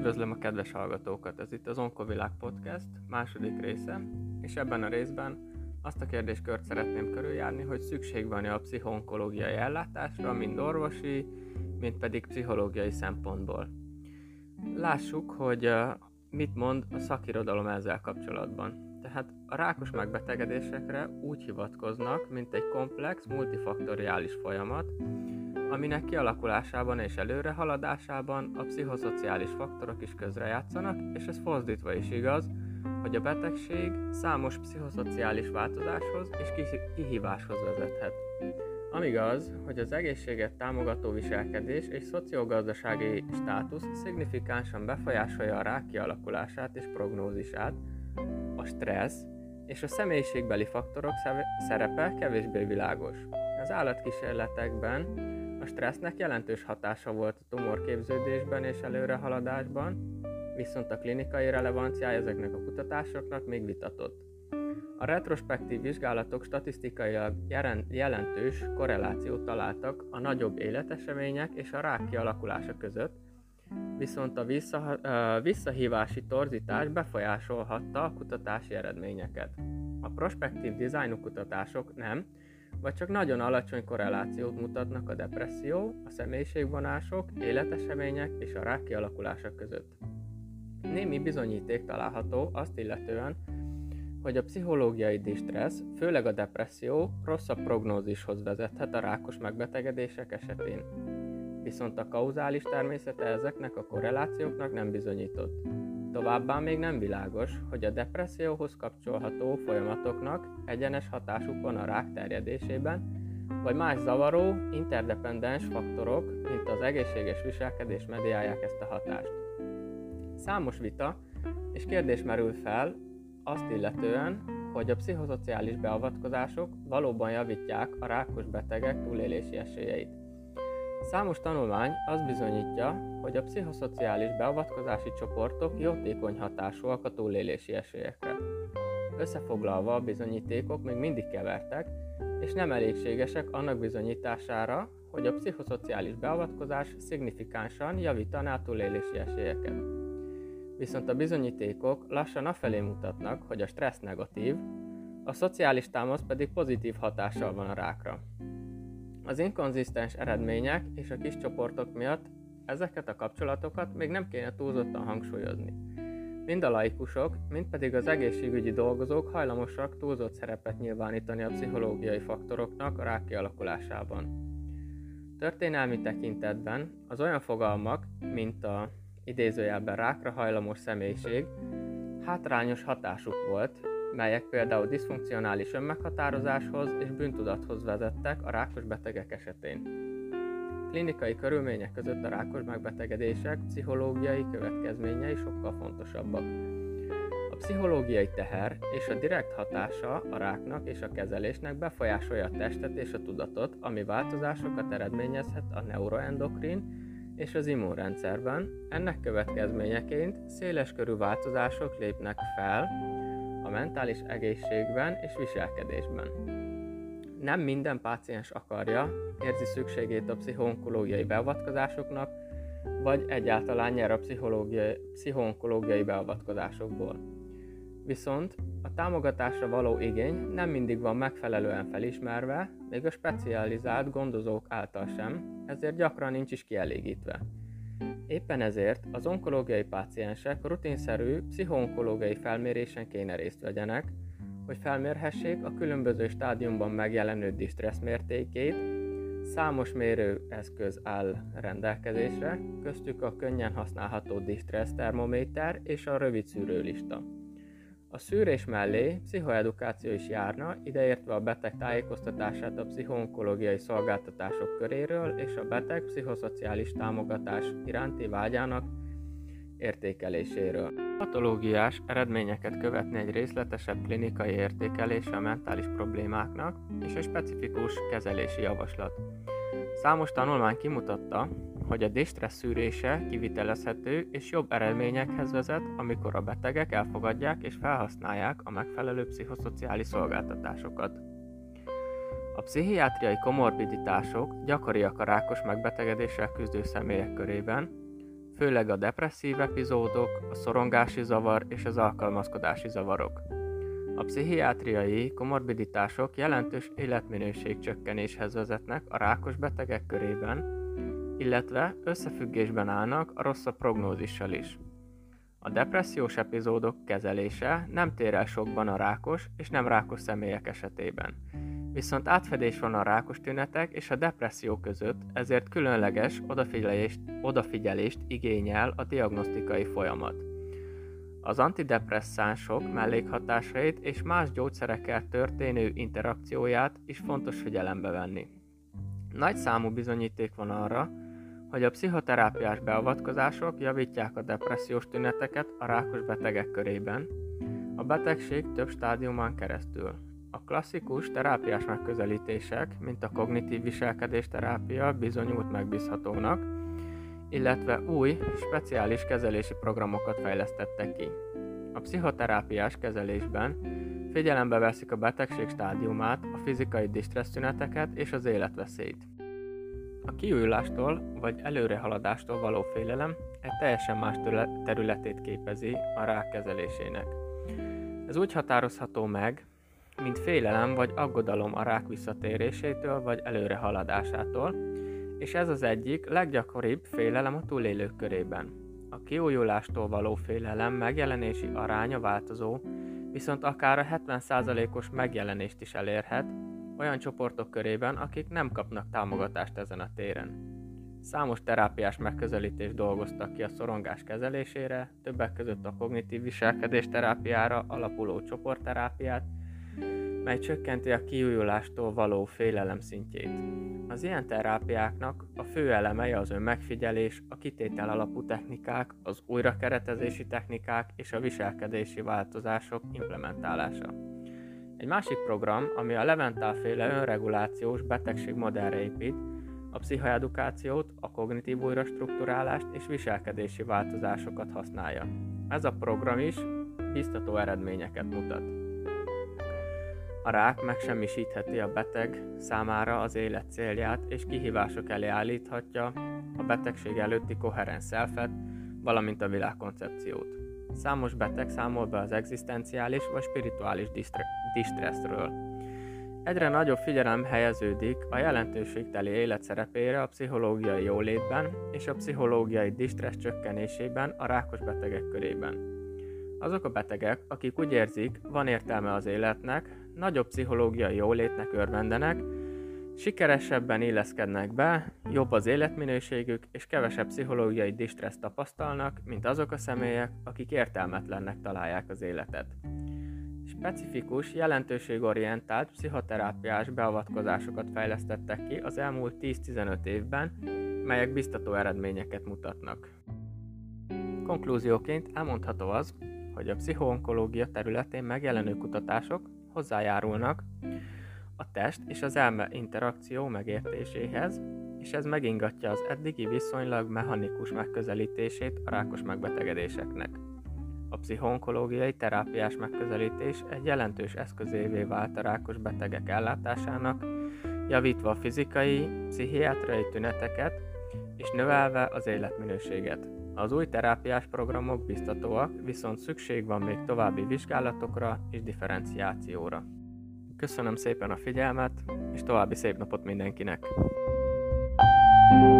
Üdvözlöm a kedves hallgatókat! Ez itt az Onkovilág Podcast második része, és ebben a részben azt a kérdéskört szeretném körüljárni, hogy szükség van-e a pszichoonkológiai ellátásra, mind orvosi, mind pedig pszichológiai szempontból. Lássuk, hogy mit mond a szakirodalom ezzel kapcsolatban. Tehát a rákos megbetegedésekre úgy hivatkoznak, mint egy komplex, multifaktoriális folyamat, aminek kialakulásában és előrehaladásában a pszichoszociális faktorok is közrejátszanak, és ez fordítva is igaz, hogy a betegség számos pszichoszociális változáshoz és kihíváshoz vezethet. Amíg az, hogy az egészséget támogató viselkedés és szociogazdasági státusz szignifikánsan befolyásolja a rák kialakulását és prognózisát, a stressz és a személyiségbeli faktorok szerepe kevésbé világos. Az állatkísérletekben a stressznek jelentős hatása volt a tumorképződésben és előrehaladásban, viszont a klinikai relevanciája ezeknek a kutatásoknak még vitatott. A retrospektív vizsgálatok statisztikailag jelentős korrelációt találtak a nagyobb életesemények és a rák kialakulása között, viszont a vissza, visszahívási torzítás befolyásolhatta a kutatási eredményeket. A prospektív dizájnú kutatások nem, vagy csak nagyon alacsony korrelációt mutatnak a depresszió, a személyiségvonások, életesemények és a rák kialakulása között. Némi bizonyíték található azt illetően, hogy a pszichológiai distressz, főleg a depresszió rosszabb prognózishoz vezethet a rákos megbetegedések esetén. Viszont a kauzális természete ezeknek a korrelációknak nem bizonyított. Továbbá még nem világos, hogy a depresszióhoz kapcsolható folyamatoknak egyenes hatásuk van a rák terjedésében, vagy más zavaró, interdependens faktorok, mint az egészséges viselkedés mediálják ezt a hatást. Számos vita és kérdés merül fel azt illetően, hogy a pszichoszociális beavatkozások valóban javítják a rákos betegek túlélési esélyeit. Számos tanulmány azt bizonyítja, hogy a pszichoszociális beavatkozási csoportok jótékony hatásúak a túlélési esélyekre. Összefoglalva a bizonyítékok még mindig kevertek, és nem elégségesek annak bizonyítására, hogy a pszichoszociális beavatkozás szignifikánsan javítaná a túlélési esélyeket. Viszont a bizonyítékok lassan afelé mutatnak, hogy a stressz negatív, a szociális támasz pedig pozitív hatással van a rákra. Az inkonzisztens eredmények és a kis csoportok miatt ezeket a kapcsolatokat még nem kéne túlzottan hangsúlyozni. Mind a laikusok, mind pedig az egészségügyi dolgozók hajlamosak túlzott szerepet nyilvánítani a pszichológiai faktoroknak a rák kialakulásában. Történelmi tekintetben az olyan fogalmak, mint a idézőjelben rákra hajlamos személyiség, hátrányos hatásuk volt, melyek például diszfunkcionális önmeghatározáshoz és bűntudathoz vezettek a rákos betegek esetén. Klinikai körülmények között a rákos megbetegedések pszichológiai következményei sokkal fontosabbak. A pszichológiai teher és a direkt hatása a ráknak és a kezelésnek befolyásolja a testet és a tudatot, ami változásokat eredményezhet a neuroendokrin és az immunrendszerben. Ennek következményeként széleskörű változások lépnek fel, a mentális egészségben és viselkedésben. Nem minden páciens akarja, érzi szükségét a pszichonkológiai beavatkozásoknak, vagy egyáltalán nyer a pszichonkológiai beavatkozásokból. Viszont a támogatásra való igény nem mindig van megfelelően felismerve, még a specializált gondozók által sem, ezért gyakran nincs is kielégítve. Éppen ezért az onkológiai páciensek rutinszerű pszichoonkológiai felmérésen kéne részt vegyenek, hogy felmérhessék a különböző stádiumban megjelenő distress mértékét, Számos mérőeszköz áll rendelkezésre, köztük a könnyen használható distress termométer és a rövid szűrőlista. Szűrés mellé pszichoedukáció is járna, ideértve a beteg tájékoztatását a pszichoonkológiai szolgáltatások köréről és a beteg pszichoszociális támogatás iránti vágyának értékeléséről. Patológiás eredményeket követni egy részletesebb klinikai értékelése a mentális problémáknak és egy specifikus kezelési javaslat. Számos tanulmány kimutatta, hogy a distressz szűrése kivitelezhető és jobb eredményekhez vezet, amikor a betegek elfogadják és felhasználják a megfelelő pszichoszociális szolgáltatásokat. A pszichiátriai komorbiditások gyakoriak a rákos megbetegedéssel küzdő személyek körében, főleg a depresszív epizódok, a szorongási zavar és az alkalmazkodási zavarok. A pszichiátriai komorbiditások jelentős életminőség csökkenéshez vezetnek a rákos betegek körében, illetve összefüggésben állnak a rosszabb prognózissal is. A depressziós epizódok kezelése nem tér el sokban a rákos és nem rákos személyek esetében. Viszont átfedés van a rákos tünetek és a depresszió között, ezért különleges odafigyelést, odafigyelést igényel a diagnosztikai folyamat. Az antidepresszánsok mellékhatásait és más gyógyszerekkel történő interakcióját is fontos figyelembe venni. Nagy számú bizonyíték van arra, hogy a pszichoterápiás beavatkozások javítják a depressziós tüneteket a rákos betegek körében, a betegség több stádiumán keresztül. A klasszikus terápiás megközelítések, mint a kognitív viselkedés terápia bizonyult megbízhatónak, illetve új, speciális kezelési programokat fejlesztettek ki. A pszichoterápiás kezelésben figyelembe veszik a betegség stádiumát, a fizikai distressz tüneteket és az életveszélyt. A kiújulástól vagy előrehaladástól való félelem egy teljesen más területét képezi a rák kezelésének. Ez úgy határozható meg, mint félelem vagy aggodalom a rák visszatérésétől vagy előrehaladásától, és ez az egyik leggyakoribb félelem a túlélők körében. A kiújulástól való félelem megjelenési aránya változó, viszont akár a 70%-os megjelenést is elérhet, olyan csoportok körében, akik nem kapnak támogatást ezen a téren. Számos terápiás megközelítést dolgoztak ki a szorongás kezelésére, többek között a kognitív viselkedés terápiára alapuló csoportterápiát, mely csökkenti a kiújulástól való félelem szintjét. Az ilyen terápiáknak a fő elemei az önmegfigyelés, a kitétel alapú technikák, az újrakeretezési technikák és a viselkedési változások implementálása. Egy másik program, ami a Leventál féle önregulációs betegség modellre épít, a pszichoedukációt, a kognitív újrastruktúrálást és viselkedési változásokat használja. Ez a program is biztató eredményeket mutat. A rák megsemmisítheti a beteg számára az élet célját és kihívások elé állíthatja a betegség előtti koherens szelfet, valamint a világkoncepciót. Számos beteg számol be az egzisztenciális vagy spirituális distresszről. Egyre nagyobb figyelem helyeződik a jelentőségteli élet szerepére a pszichológiai jólétben és a pszichológiai distressz csökkenésében a rákos betegek körében. Azok a betegek, akik úgy érzik, van értelme az életnek, nagyobb pszichológiai jólétnek örvendenek, Sikeresebben illeszkednek be, jobb az életminőségük, és kevesebb pszichológiai distressz tapasztalnak, mint azok a személyek, akik értelmetlennek találják az életet. Specifikus, jelentőségorientált pszichoterápiás beavatkozásokat fejlesztettek ki az elmúlt 10-15 évben, melyek biztató eredményeket mutatnak. Konklúzióként elmondható az, hogy a pszichoonkológia területén megjelenő kutatások hozzájárulnak a test és az elme interakció megértéséhez, és ez megingatja az eddigi viszonylag mechanikus megközelítését a rákos megbetegedéseknek. A pszichoonkológiai terápiás megközelítés egy jelentős eszközévé vált a rákos betegek ellátásának, javítva a fizikai, pszichiátriai tüneteket és növelve az életminőséget. Az új terápiás programok biztatóak, viszont szükség van még további vizsgálatokra és differenciációra. Köszönöm szépen a figyelmet, és további szép napot mindenkinek! thank you